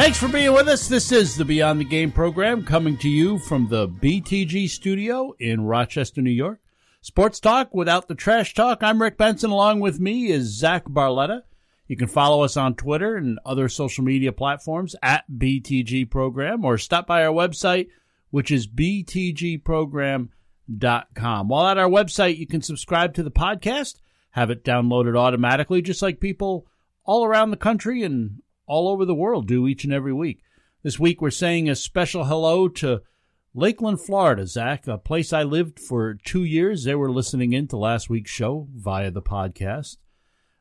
Thanks for being with us. This is the Beyond the Game program coming to you from the BTG studio in Rochester, New York. Sports talk without the trash talk. I'm Rick Benson. Along with me is Zach Barletta. You can follow us on Twitter and other social media platforms at BTG Program or stop by our website, which is btgprogram.com. While at our website, you can subscribe to the podcast, have it downloaded automatically, just like people all around the country and all over the world do each and every week. This week, we're saying a special hello to Lakeland, Florida, Zach, a place I lived for two years. They were listening in to last week's show via the podcast.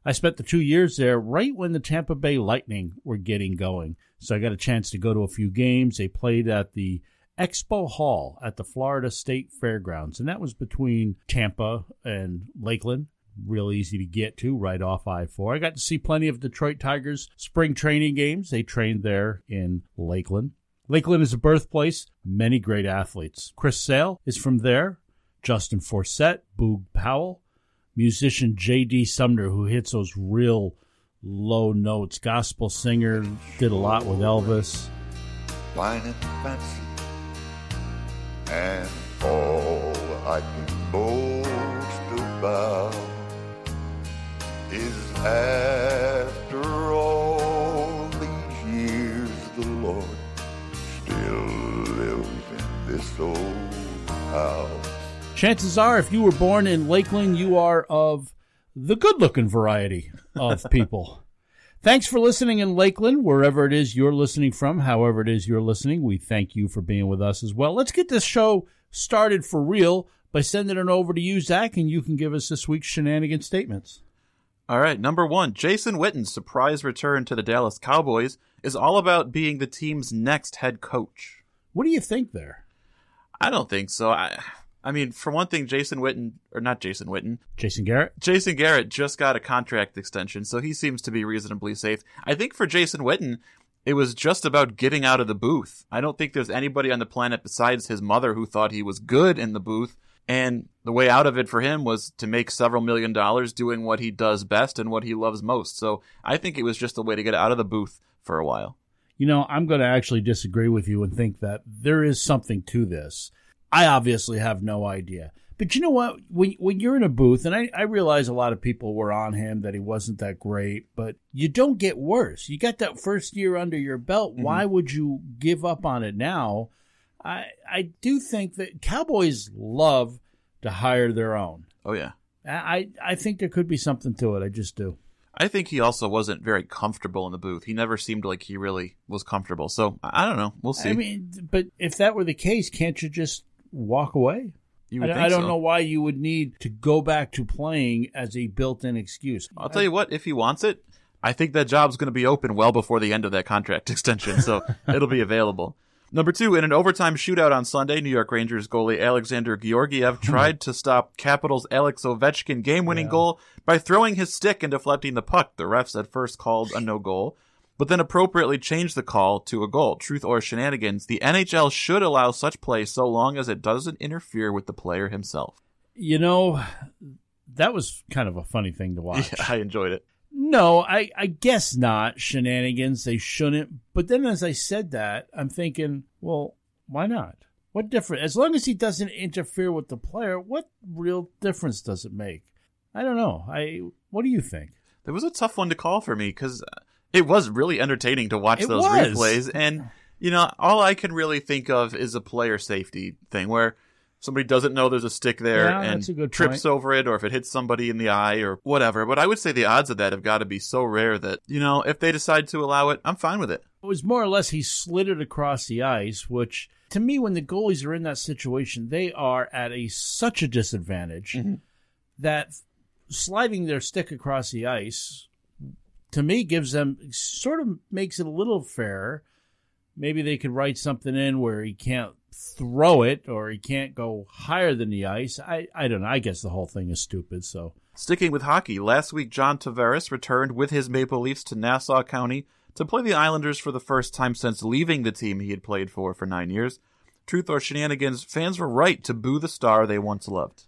I spent the two years there right when the Tampa Bay Lightning were getting going. So I got a chance to go to a few games. They played at the Expo Hall at the Florida State Fairgrounds, and that was between Tampa and Lakeland real easy to get to right off I 4. I got to see plenty of Detroit Tigers spring training games. They trained there in Lakeland. Lakeland is a birthplace, of many great athletes. Chris Sale is from there, Justin Forsett, Boog Powell, musician J.D. Sumner, who hits those real low notes, gospel singer, did a lot with Elvis. Wine and fancy, and all I can boast about after all these years, the Lord still lives in this old house. Chances are, if you were born in Lakeland, you are of the good looking variety of people. Thanks for listening in Lakeland, wherever it is you're listening from, however it is you're listening. We thank you for being with us as well. Let's get this show started for real by sending it over to you, Zach, and you can give us this week's shenanigan statements. All right, number one, Jason Witten's surprise return to the Dallas Cowboys is all about being the team's next head coach. What do you think there? I don't think so. I, I mean, for one thing, Jason Witten, or not Jason Witten, Jason Garrett? Jason Garrett just got a contract extension, so he seems to be reasonably safe. I think for Jason Witten, it was just about getting out of the booth. I don't think there's anybody on the planet besides his mother who thought he was good in the booth. And the way out of it for him was to make several million dollars doing what he does best and what he loves most. So I think it was just a way to get out of the booth for a while. You know, I'm going to actually disagree with you and think that there is something to this. I obviously have no idea. But you know what? When when you're in a booth, and I, I realize a lot of people were on him that he wasn't that great, but you don't get worse. You got that first year under your belt. Mm-hmm. Why would you give up on it now? I I do think that Cowboys love to hire their own. Oh yeah. I I think there could be something to it. I just do. I think he also wasn't very comfortable in the booth. He never seemed like he really was comfortable. So I don't know. We'll see. I mean, but if that were the case, can't you just walk away? You would I, I don't so. know why you would need to go back to playing as a built-in excuse. I'll tell you what, if he wants it, I think that job's going to be open well before the end of that contract extension, so it'll be available. Number two, in an overtime shootout on Sunday, New York Rangers goalie Alexander Georgiev hmm. tried to stop Capitals' Alex Ovechkin game-winning Yeah. goal by throwing his stick and deflecting the puck. The refs at first called a no goal, but then appropriately changed the call to a goal. Truth or shenanigans, the NHL should allow such play so long as it doesn't interfere with the player himself. You know, that was kind of a funny thing to watch. Yeah, I enjoyed it. No, I, I guess not shenanigans. They shouldn't. But then as I said that, I'm thinking, well, why not? What difference? As long as he doesn't interfere with the player, what real difference does it make? I don't know. I what do you think? It was a tough one to call for me because uh, it was really entertaining to watch It those was. replays. And, you know, all I can really think of is a player safety thing where somebody doesn't know there's a stick there Yeah, and trips over it or if it hits somebody in the eye or whatever. But I would say the odds of that have got to be so rare that, you know, if they decide to allow it, I'm fine with it. It was more or less he slid it across the ice, which to me, when the goalies are in that situation, they are at a such a disadvantage mm-hmm. that sliding their stick across the ice to me gives them sort of makes it a little fairer maybe they could write something in where he can't throw it or he can't go higher than the ice. I, I don't know. I guess the whole thing is stupid. So Sticking with hockey, last week John Tavares returned with his Maple Leafs to Nassau County to play the Islanders for the first time since leaving the team he had played for for nine years. Truth or shenanigans, fans were right to boo the star they once loved.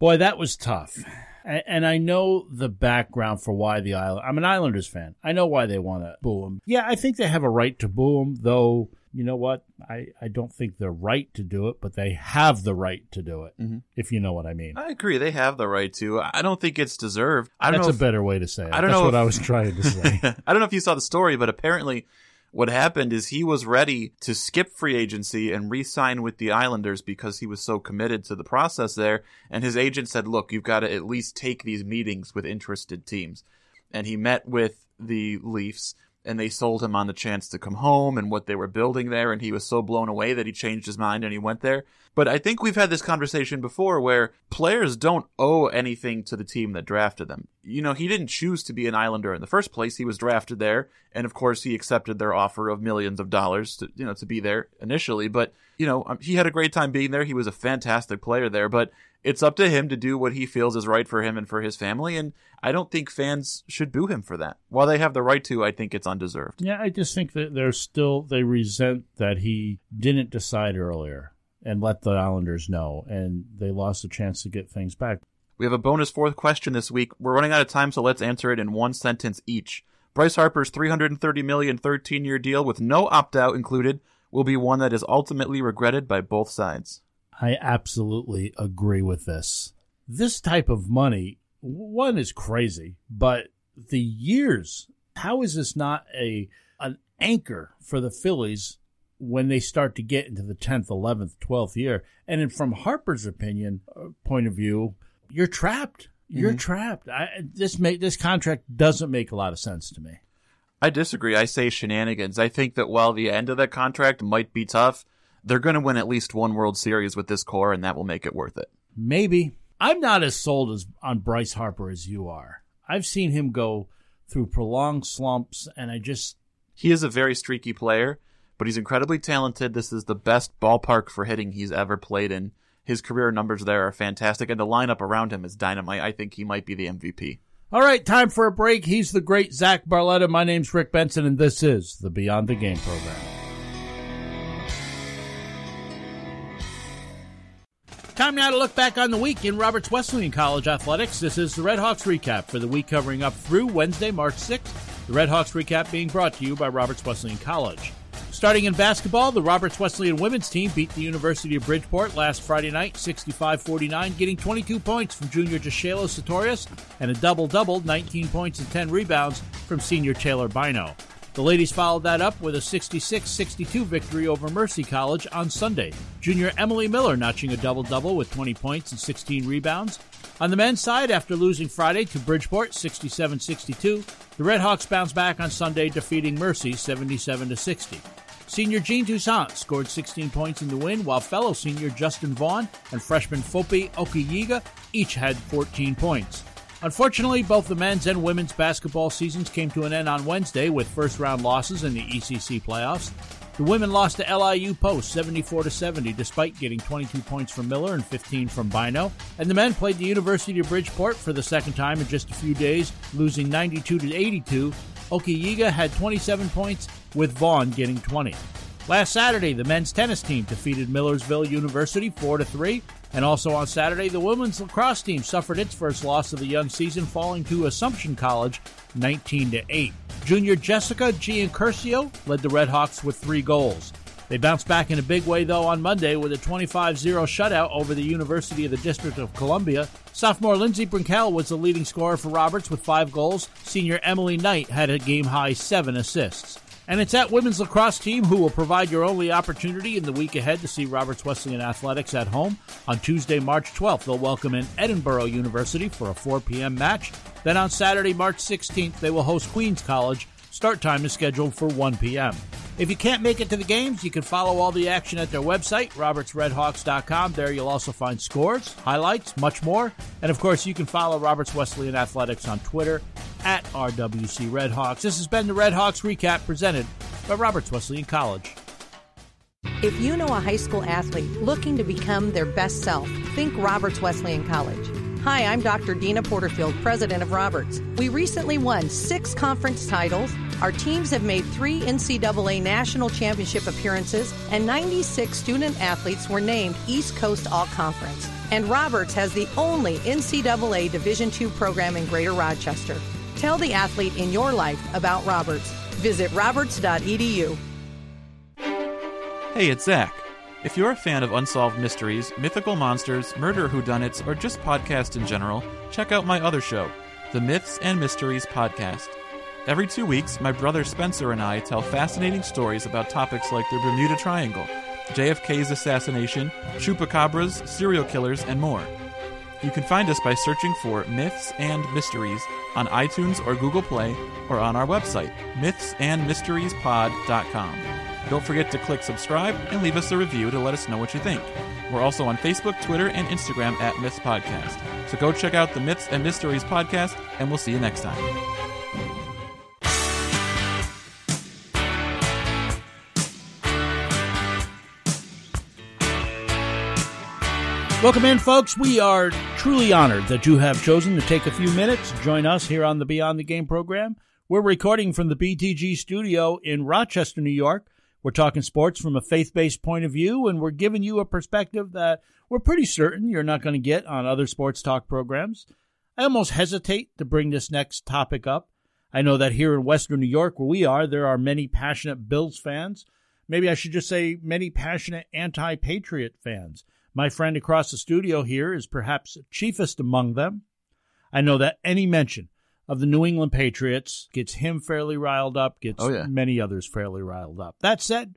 Boy, that was tough. And I know the background for why the Island. I'm an Islanders fan. I know why they want to boo him. Yeah, I think they have a right to boo him, though. You know what? I, I don't think they're right to do it, but they have the right to do it. Mm-hmm. If you know what I mean. I agree, they have the right to. I don't think it's deserved. I don't That's know a better way to say it. I don't That's know what if- I was trying to say. I don't know if you saw the story, but apparently what happened is he was ready to skip free agency and re-sign with the Islanders because he was so committed to the process there. And his agent said, look, you've got to at least take these meetings with interested teams. And he met with the Leafs and they sold him on the chance to come home and what they were building there. And he was so blown away that he changed his mind and he went there. But I think we've had this conversation before where players don't owe anything to the team that drafted them. You know, he didn't choose to be an Islander in the first place. He was drafted there. And of course, he accepted their offer of millions of dollars to, you know, to be there initially. But, you know, um, he had a great time being there. He was a fantastic player there. But it's up to him to do what he feels is right for him and for his family. And I don't think fans should boo him for that. While they have the right to, I think it's undeserved. Yeah, I just think that they're still they resent that he didn't decide earlier and let the Islanders know, and they lost a chance to get things back. We have a bonus fourth question this week. We're running out of time, so let's answer it in one sentence each. Bryce Harper's 330 million 13-year deal with no opt-out included will be one that is ultimately regretted by both sides. I absolutely agree with this. This type of money, one is crazy, but the years, how is this not a an anchor for the Phillies when they start to get into the 10th, 11th, 12th year? And then from Harper's opinion uh, point of view, you're trapped. You're mm-hmm. trapped. I, this make this contract doesn't make a lot of sense to me. I disagree. I say shenanigans. I think that while the end of that contract might be tough, they're going to win at least one World Series with this core, and that will make it worth it. Maybe. I'm not as sold as on Bryce Harper as you are. I've seen him go through prolonged slumps, and I just He is a very streaky player, but he's incredibly talented. This is the best ballpark for hitting he's ever played in. His career numbers there are fantastic, and the lineup around him is dynamite. I think he might be the MVP. All right, time for a break. He's the great Zach Barletta. My name's Rick Benson, and this is the Beyond the Game program. Time now to look back on the week in Roberts Wesleyan College athletics. This is the Red Hawks recap for the week covering up through Wednesday, March 6th. The Red Hawks recap being brought to you by Roberts Wesleyan College. Starting in basketball, the Roberts Wesleyan women's team beat the University of Bridgeport last Friday night 65 49, getting 22 points from junior Jashayla Satorius and a double double, 19 points and 10 rebounds from senior Taylor Bino. The ladies followed that up with a 66 62 victory over Mercy College on Sunday. Junior Emily Miller notching a double double with 20 points and 16 rebounds. On the men's side, after losing Friday to Bridgeport 67 62, the Redhawks bounced back on Sunday, defeating Mercy 77 60. Senior Jean Toussaint scored 16 points in the win, while fellow senior Justin Vaughn and freshman Fopi Okiyiga each had 14 points. Unfortunately, both the men's and women's basketball seasons came to an end on Wednesday with first round losses in the ECC playoffs. The women lost to LIU Post 74 to 70 despite getting 22 points from Miller and 15 from Bino. And the men played the University of Bridgeport for the second time in just a few days, losing 92 to 82. Okiyiga had 27 points with Vaughn getting 20. Last Saturday, the men's tennis team defeated Millersville University 4 3, and also on Saturday, the women's lacrosse team suffered its first loss of the young season, falling to Assumption College 19 8. Junior Jessica Giancurcio led the Redhawks with 3 goals. They bounced back in a big way, though, on Monday with a 25 0 shutout over the University of the District of Columbia. Sophomore Lindsey Brinkel was the leading scorer for Roberts with five goals. Senior Emily Knight had a game high seven assists. And it's that women's lacrosse team who will provide your only opportunity in the week ahead to see Roberts Wesleyan Athletics at home. On Tuesday, March 12th, they'll welcome in Edinboro University for a 4 p.m. match. Then on Saturday, March 16th, they will host Queens College. Start time is scheduled for 1 p.m. If you can't make it to the games, you can follow all the action at their website, robertsredhawks.com. There you'll also find scores, highlights, much more. And of course, you can follow Roberts Wesleyan Athletics on Twitter at RWC Redhawks. This has been the Red Hawks Recap presented by Roberts Wesleyan College. If you know a high school athlete looking to become their best self, think Roberts Wesleyan College. Hi, I'm Dr. Deana Porterfield, president of Roberts. We recently won six conference titles. Our teams have made three NCAA national championship appearances, and 96 student athletes were named East Coast All Conference. And Roberts has the only NCAA Division II program in Greater Rochester. Tell the athlete in your life about Roberts. Visit roberts.edu. Hey, it's Zach. If you're a fan of unsolved mysteries, mythical monsters, murder whodunits, or just podcasts in general, check out my other show, the Myths and Mysteries Podcast. Every two weeks, my brother Spencer and I tell fascinating stories about topics like the Bermuda Triangle, JFK's assassination, chupacabras, serial killers, and more. You can find us by searching for Myths and Mysteries on iTunes or Google Play or on our website, mythsandmysteriespod.com. Don't forget to click subscribe and leave us a review to let us know what you think. We're also on Facebook, Twitter, and Instagram at Myths Podcast. So go check out the Myths and Mysteries podcast, and we'll see you next time. Welcome in, folks. We are truly honored that you have chosen to take a few minutes to join us here on the Beyond the Game program. We're recording from the BTG studio in Rochester, New York. We're talking sports from a faith based point of view, and we're giving you a perspective that we're pretty certain you're not going to get on other sports talk programs. I almost hesitate to bring this next topic up. I know that here in Western New York, where we are, there are many passionate Bills fans. Maybe I should just say many passionate anti Patriot fans. My friend across the studio here is perhaps chiefest among them. I know that any mention of the New England Patriots gets him fairly riled up, gets Oh, yeah. many others fairly riled up. That said,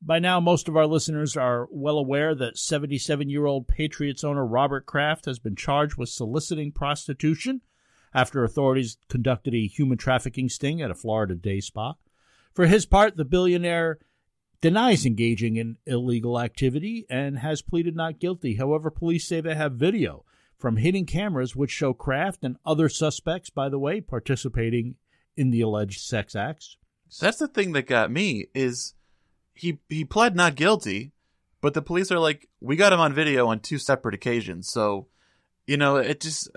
by now most of our listeners are well aware that 77 year old Patriots owner Robert Kraft has been charged with soliciting prostitution after authorities conducted a human trafficking sting at a Florida day spa. For his part, the billionaire denies engaging in illegal activity and has pleaded not guilty. However, police say they have video from hidden cameras which show Kraft and other suspects, by the way, participating in the alleged sex acts. That's the thing that got me is he he pled not guilty, but the police are like, we got him on video on two separate occasions. So, you know, it just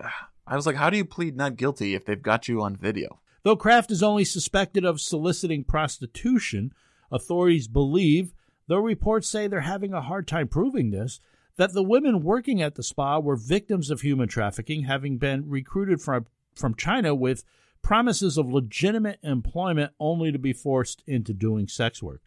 I was like, how do you plead not guilty if they've got you on video? Though Kraft is only suspected of soliciting prostitution, authorities believe, though reports say they're having a hard time proving this, that the women working at the spa were victims of human trafficking, having been recruited from, from China with promises of legitimate employment only to be forced into doing sex work.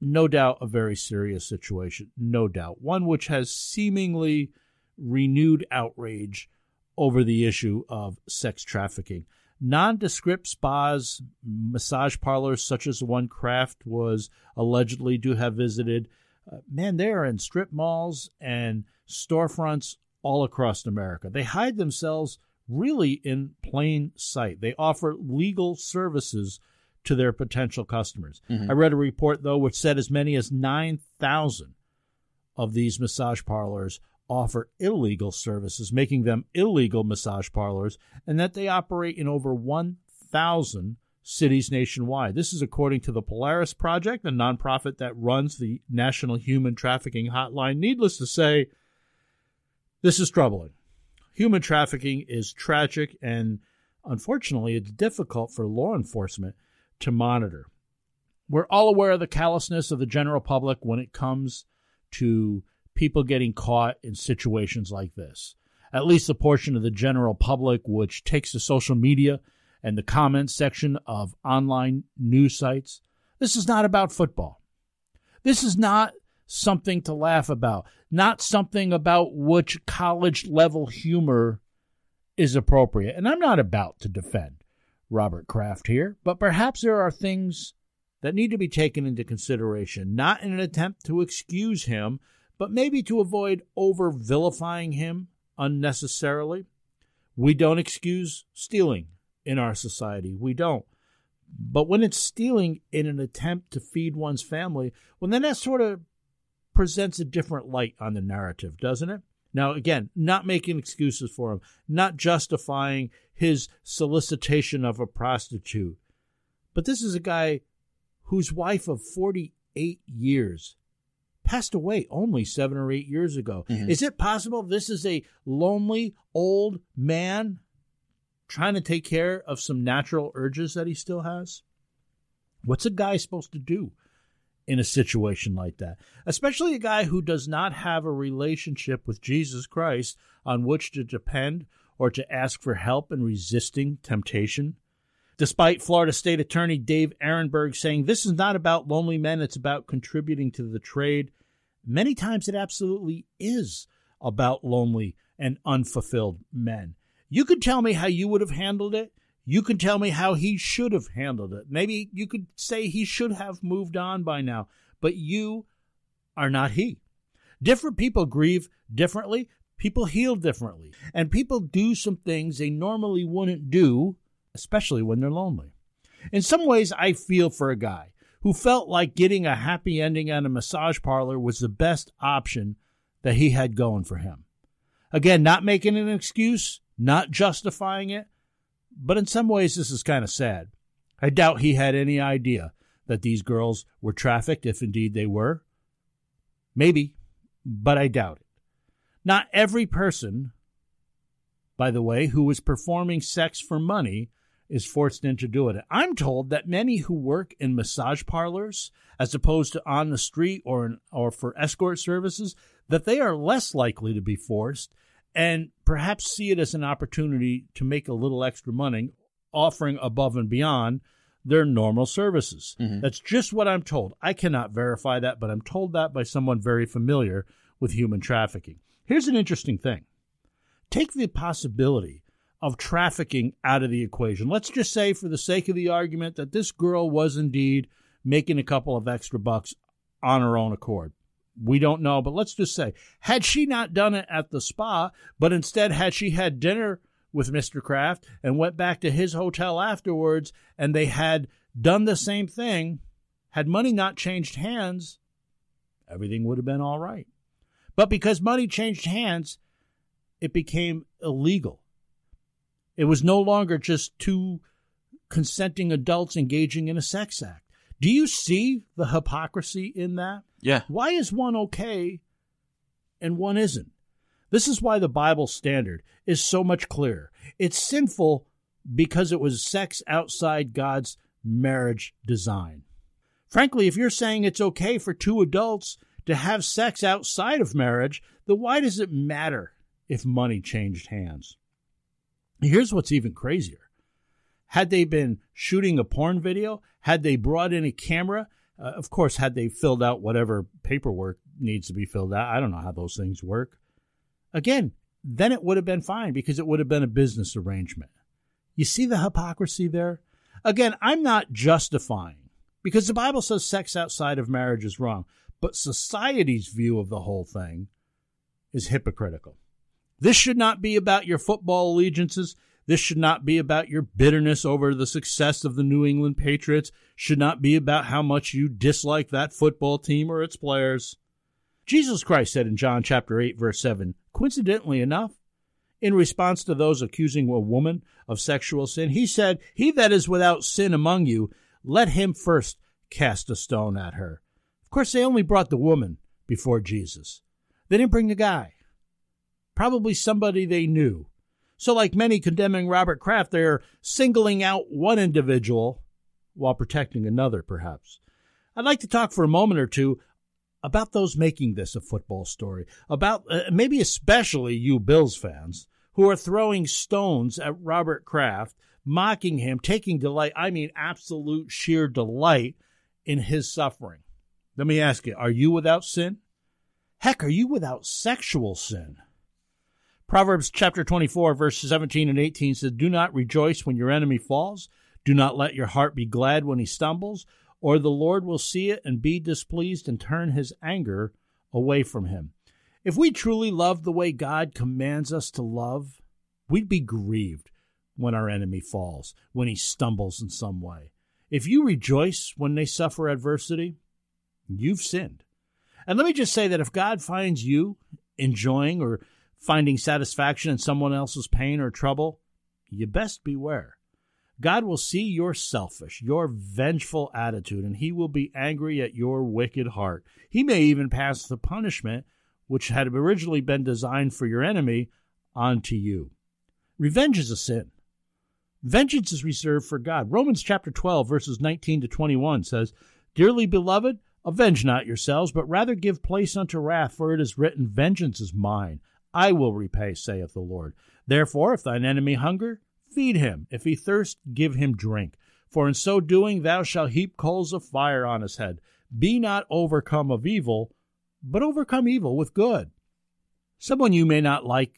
No doubt a very serious situation, no doubt. One which has seemingly renewed outrage over the issue of sex trafficking. Nondescript spas, massage parlors such as the one Kraft was allegedly to have visited, uh, man, they are in strip malls and storefronts all across America. They hide themselves really in plain sight. They offer legal services to their potential customers. I read a report, though, which said as many as 9,000 of these massage parlors offer illegal services, making them illegal massage parlors, and that they operate in over 1,000 cities nationwide. This is according to the Polaris Project, a nonprofit that runs the National Human Trafficking Hotline. Needless to say, this is troubling. Human trafficking is tragic, and unfortunately, it's difficult for law enforcement to monitor. We're all aware of the callousness of the general public when it comes to people getting caught in situations like this. At least a portion of the general public which takes to social media and the comments section of online news sites. This is not about football. This is not something to laugh about, not something about which college level humor is appropriate. And I'm not about to defend Robert Kraft here, but perhaps there are things that need to be taken into consideration, not in an attempt to excuse him, but maybe to avoid over vilifying him unnecessarily. We don't excuse stealing in our society. We don't. But when it's stealing in an attempt to feed one's family, well, then that sort of presents a different light on the narrative, doesn't it? Now, again, not making excuses for him, not justifying his solicitation of a prostitute. But this is a guy whose wife of 48 years. Passed away only seven or eight years ago. Mm-hmm. Is it possible this is a lonely old man trying to take care of some natural urges that he still has? What's a guy supposed to do in a situation like that? Especially a guy who does not have a relationship with Jesus Christ on which to depend or to ask for help in resisting temptation. Despite Florida State Attorney Dave Aronberg saying this is not about lonely men, it's about contributing to the trade, many times it absolutely is about lonely and unfulfilled men. You could tell me how you would have handled it. You could tell me how he should have handled it. Maybe you could say he should have moved on by now, but you are not he. Different people grieve differently, people heal differently, and people do some things they normally wouldn't do, especially when they're lonely. In some ways, I feel for a guy who felt like getting a happy ending at a massage parlor was the best option that he had going for him. Again, not making an excuse, not justifying it, but in some ways, this is kind of sad. I doubt he had any idea that these girls were trafficked, if indeed they were. Maybe, but I doubt it. Not every person, by the way, who is performing sex for money is forced into doing it. I'm told that many who work in massage parlors, as opposed to on the street or in, or for escort services, that they are less likely to be forced and perhaps see it as an opportunity to make a little extra money, offering above and beyond their normal services. Mm-hmm. That's just what I'm told. I cannot verify that, but I'm told that by someone very familiar with human trafficking. Here's an interesting thing take the possibility of trafficking out of the equation. Let's just say, for the sake of the argument, that this girl was indeed making a couple of extra bucks on her own accord. We don't know, but let's just say, had she not done it at the spa, but instead had she had dinner with Mr. Kraft and went back to his hotel afterwards and they had done the same thing, had money not changed hands, everything would have been all right. But because money changed hands, it became illegal. It was no longer just two consenting adults engaging in a sex act. Do you see the hypocrisy in that? Yeah. Why is one okay and one isn't? This is why the Bible standard is so much clearer. It's sinful because it was sex outside God's marriage design. Frankly, if you're saying it's okay for two adults to have sex outside of marriage, then why does it matter if money changed hands? Here's what's even crazier. Had they been shooting a porn video, had they brought in a camera, uh, of course, had they filled out whatever paperwork needs to be filled out, I don't know how those things work. Again, then it would have been fine because it would have been a business arrangement. You see the hypocrisy there? Again, I'm not justifying because the Bible says sex outside of marriage is wrong, but society's view of the whole thing is hypocritical. This should not be about your football allegiances. This should not be about your bitterness over the success of the New England Patriots. Should not be about how much you dislike that football team or its players. Jesus Christ said in John chapter 8 verse 7, coincidentally enough, in response to those accusing a woman of sexual sin, he said, "He that is without sin among you, let him first cast a stone at her." Of course, they only brought the woman before Jesus. They didn't bring the guy. Probably somebody they knew. So, like many condemning Robert Kraft, they're singling out one individual while protecting another, perhaps. I'd like to talk for a moment or two about those making this a football story, about uh, maybe especially you Bills fans who are throwing stones at Robert Kraft, mocking him, taking delight, I mean, absolute sheer delight in his suffering. Let me ask you, are you without sin? Heck, are you without sexual sin? Proverbs chapter 24, verses 17 and 18 says, Do not rejoice when your enemy falls. Do not let your heart be glad when he stumbles, or the Lord will see it and be displeased and turn his anger away from him. If we truly love the way God commands us to love, we'd be grieved when our enemy falls, when he stumbles in some way. If you rejoice when they suffer adversity, you've sinned. And let me just say that if God finds you enjoying or finding satisfaction in someone else's pain or trouble, you best beware. God will see your selfish, your vengeful attitude, and he will be angry at your wicked heart. He may even pass the punishment, which had originally been designed for your enemy, onto you. Revenge is a sin. Vengeance is reserved for God. Romans chapter 12, verses 19 to 21 says, Dearly beloved, avenge not yourselves, but rather give place unto wrath, for it is written, Vengeance is mine. I will repay, saith the Lord. Therefore, if thine enemy hunger, feed him. If he thirst, give him drink. For in so doing thou shalt heap coals of fire on his head. Be not overcome of evil, but overcome evil with good. Someone you may not like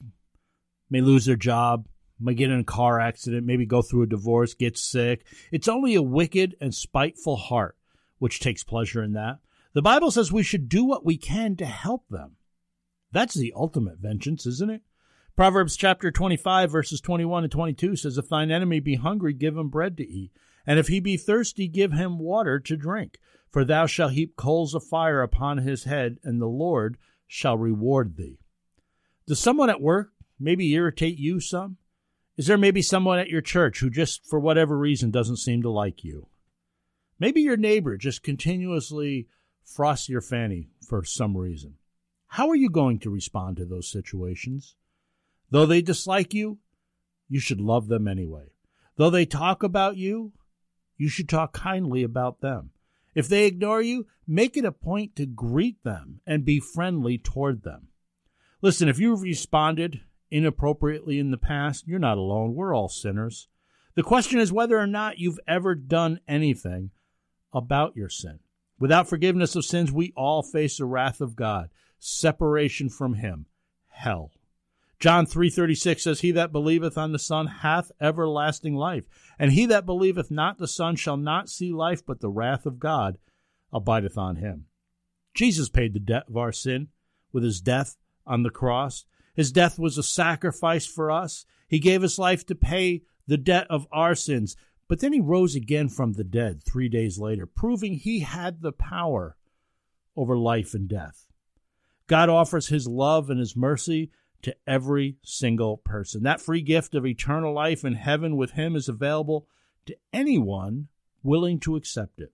may lose their job, may get in a car accident, maybe go through a divorce, get sick. It's only a wicked and spiteful heart which takes pleasure in that. The Bible says we should do what we can to help them. That's the ultimate vengeance, isn't it? Proverbs chapter 25, verses 21 and 22 says, If thine enemy be hungry, give him bread to eat, and if he be thirsty, give him water to drink. For thou shalt heap coals of fire upon his head, and the Lord shall reward thee. Does someone at work maybe irritate you some? Is there maybe someone at your church who just, for whatever reason, doesn't seem to like you? Maybe your neighbor just continuously frosts your fanny for some reason. How are you going to respond to those situations? Though they dislike you, you should love them anyway. Though they talk about you, you should talk kindly about them. If they ignore you, make it a point to greet them and be friendly toward them. Listen, if you've responded inappropriately in the past, you're not alone. We're all sinners. The question is whether or not you've ever done anything about your sin. Without forgiveness of sins, we all face the wrath of God, separation from him, hell. John 3:36 says he that believeth on the son hath everlasting life and he that believeth not the son shall not see life but the wrath of God abideth on him. Jesus paid the debt of our sin with his death on the cross. His death was a sacrifice for us. He gave his life to pay the debt of our sins. But then he rose again from the dead three days later, proving he had the power over life and death. God offers his love and his mercy to every single person. That free gift of eternal life in heaven with him is available to anyone willing to accept it.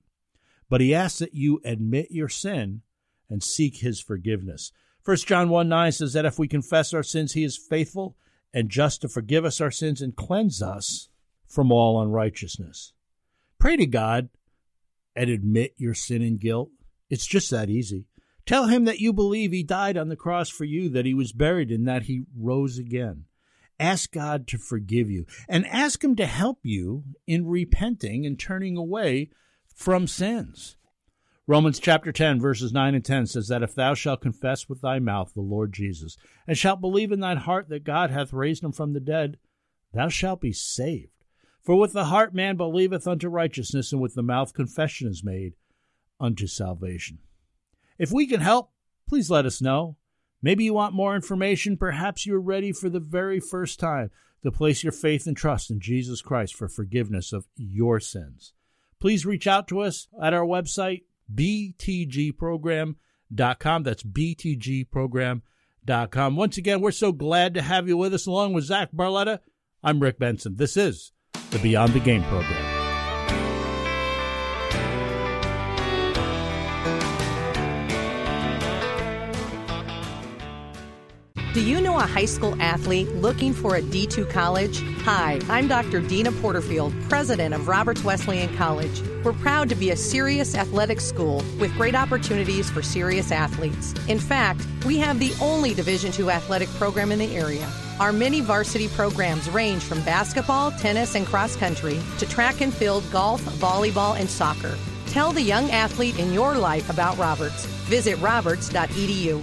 But he asks that you admit your sin and seek his forgiveness. 1 John 1 9 says that if we confess our sins, he is faithful and just to forgive us our sins and cleanse us from all unrighteousness. Pray to God and admit your sin and guilt. It's just that easy. Tell him that you believe he died on the cross for you, that he was buried, and that he rose again. Ask God to forgive you and ask him to help you in repenting and turning away from sins. Romans chapter 10, verses 9 and 10 says that if thou shalt confess with thy mouth the Lord Jesus, and shalt believe in thine heart that God hath raised him from the dead, thou shalt be saved. For with the heart man believeth unto righteousness, and with the mouth confession is made unto salvation. If we can help, please let us know. Maybe you want more information. Perhaps you're ready for the very first time to place your faith and trust in Jesus Christ for forgiveness of your sins. Please reach out to us at our website, btgprogram.com. That's btgprogram.com. Once again, we're so glad to have you with us along with Zach Barletta. I'm Rick Benson. This is the Beyond the Game program. Do you know a high school athlete looking for a D2 college? Hi, I'm Dr. Deana Porterfield, president of Roberts Wesleyan College. We're proud to be a serious athletic school with great opportunities for serious athletes. In fact, we have the only Division II athletic program in the area. Our many varsity programs range from basketball, tennis, and cross country to track and field, golf, volleyball, and soccer. Tell the young athlete in your life about Roberts. Visit roberts.edu.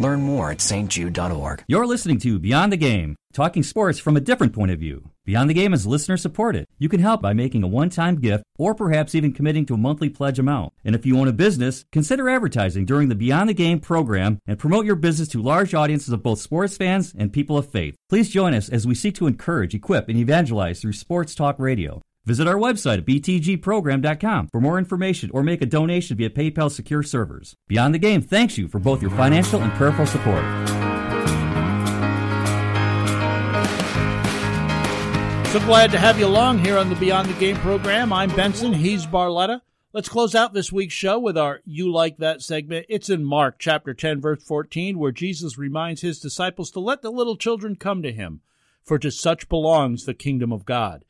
Learn more at stjude.org. You're listening to Beyond the Game, talking sports from a different point of view. Beyond the Game is listener supported. You can help by making a one time gift or perhaps even committing to a monthly pledge amount. And if you own a business, consider advertising during the Beyond the Game program and promote your business to large audiences of both sports fans and people of faith. Please join us as we seek to encourage, equip, and evangelize through sports talk radio. Visit our website at btgprogram.com for more information or make a donation via PayPal secure servers. Beyond the Game thanks you for both your financial and prayerful support. So glad to have you along here on the Beyond the Game program. I'm Benson. He's Barletta. Let's close out this week's show with our You Like That segment. It's in Mark chapter 10, verse 14, where Jesus reminds his disciples to let the little children come to him, for to such belongs the kingdom of God.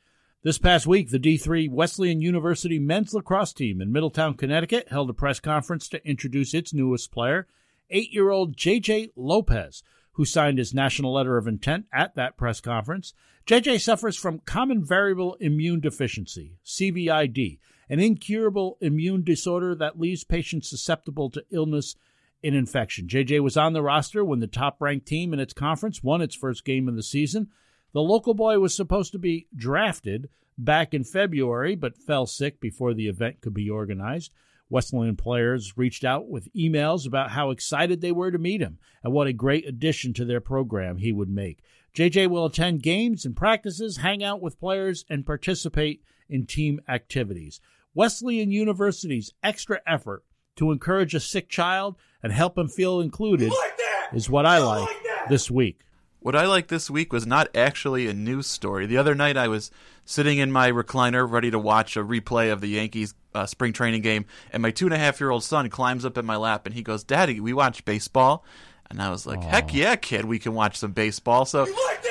This past week, the D3 Wesleyan University men's lacrosse team in Middletown, Connecticut held a press conference to introduce its newest player, eight year old JJ Lopez, who signed his national letter of intent at that press conference. JJ suffers from common variable immune deficiency, CVID, an incurable immune disorder that leaves patients susceptible to illness and infection. JJ was on the roster when the top ranked team in its conference won its first game of the season. The local boy was supposed to be drafted back in February, but fell sick before the event could be organized. Wesleyan players reached out with emails about how excited they were to meet him and what a great addition to their program he would make. JJ will attend games and practices, hang out with players, and participate in team activities. Wesleyan University's extra effort to encourage a sick child and help him feel included like is what I like, like this week. What I like this week was not actually a news story. The other night I was sitting in my recliner ready to watch a replay of the Yankees uh, spring training game, and my two and a half year old son climbs up in my lap and he goes, Daddy, we watch baseball? And I was like, Aww. Heck yeah, kid, we can watch some baseball. So like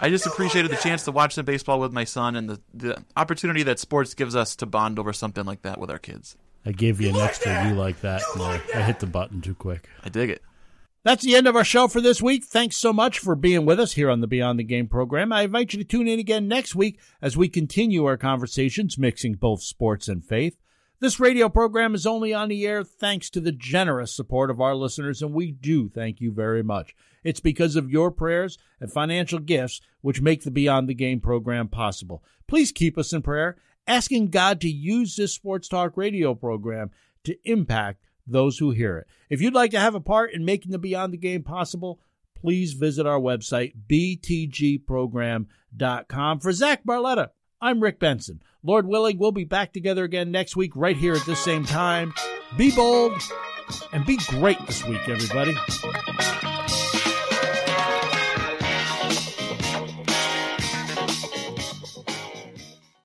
I just you appreciated like the chance to watch some baseball with my son and the, the opportunity that sports gives us to bond over something like that with our kids. I gave you, you an like extra that? you like that. You like that. I hit the button too quick. I dig it. That's the end of our show for this week. Thanks so much for being with us here on the Beyond the Game program. I invite you to tune in again next week as we continue our conversations mixing both sports and faith. This radio program is only on the air thanks to the generous support of our listeners, and we do thank you very much. It's because of your prayers and financial gifts which make the Beyond the Game program possible. Please keep us in prayer, asking God to use this sports talk radio program to impact those who hear it. If you'd like to have a part in making the Beyond the Game possible, please visit our website, btgprogram.com. For Zach Barletta, I'm Rick Benson. Lord willing, we'll be back together again next week, right here at the same time. Be bold and be great this week, everybody.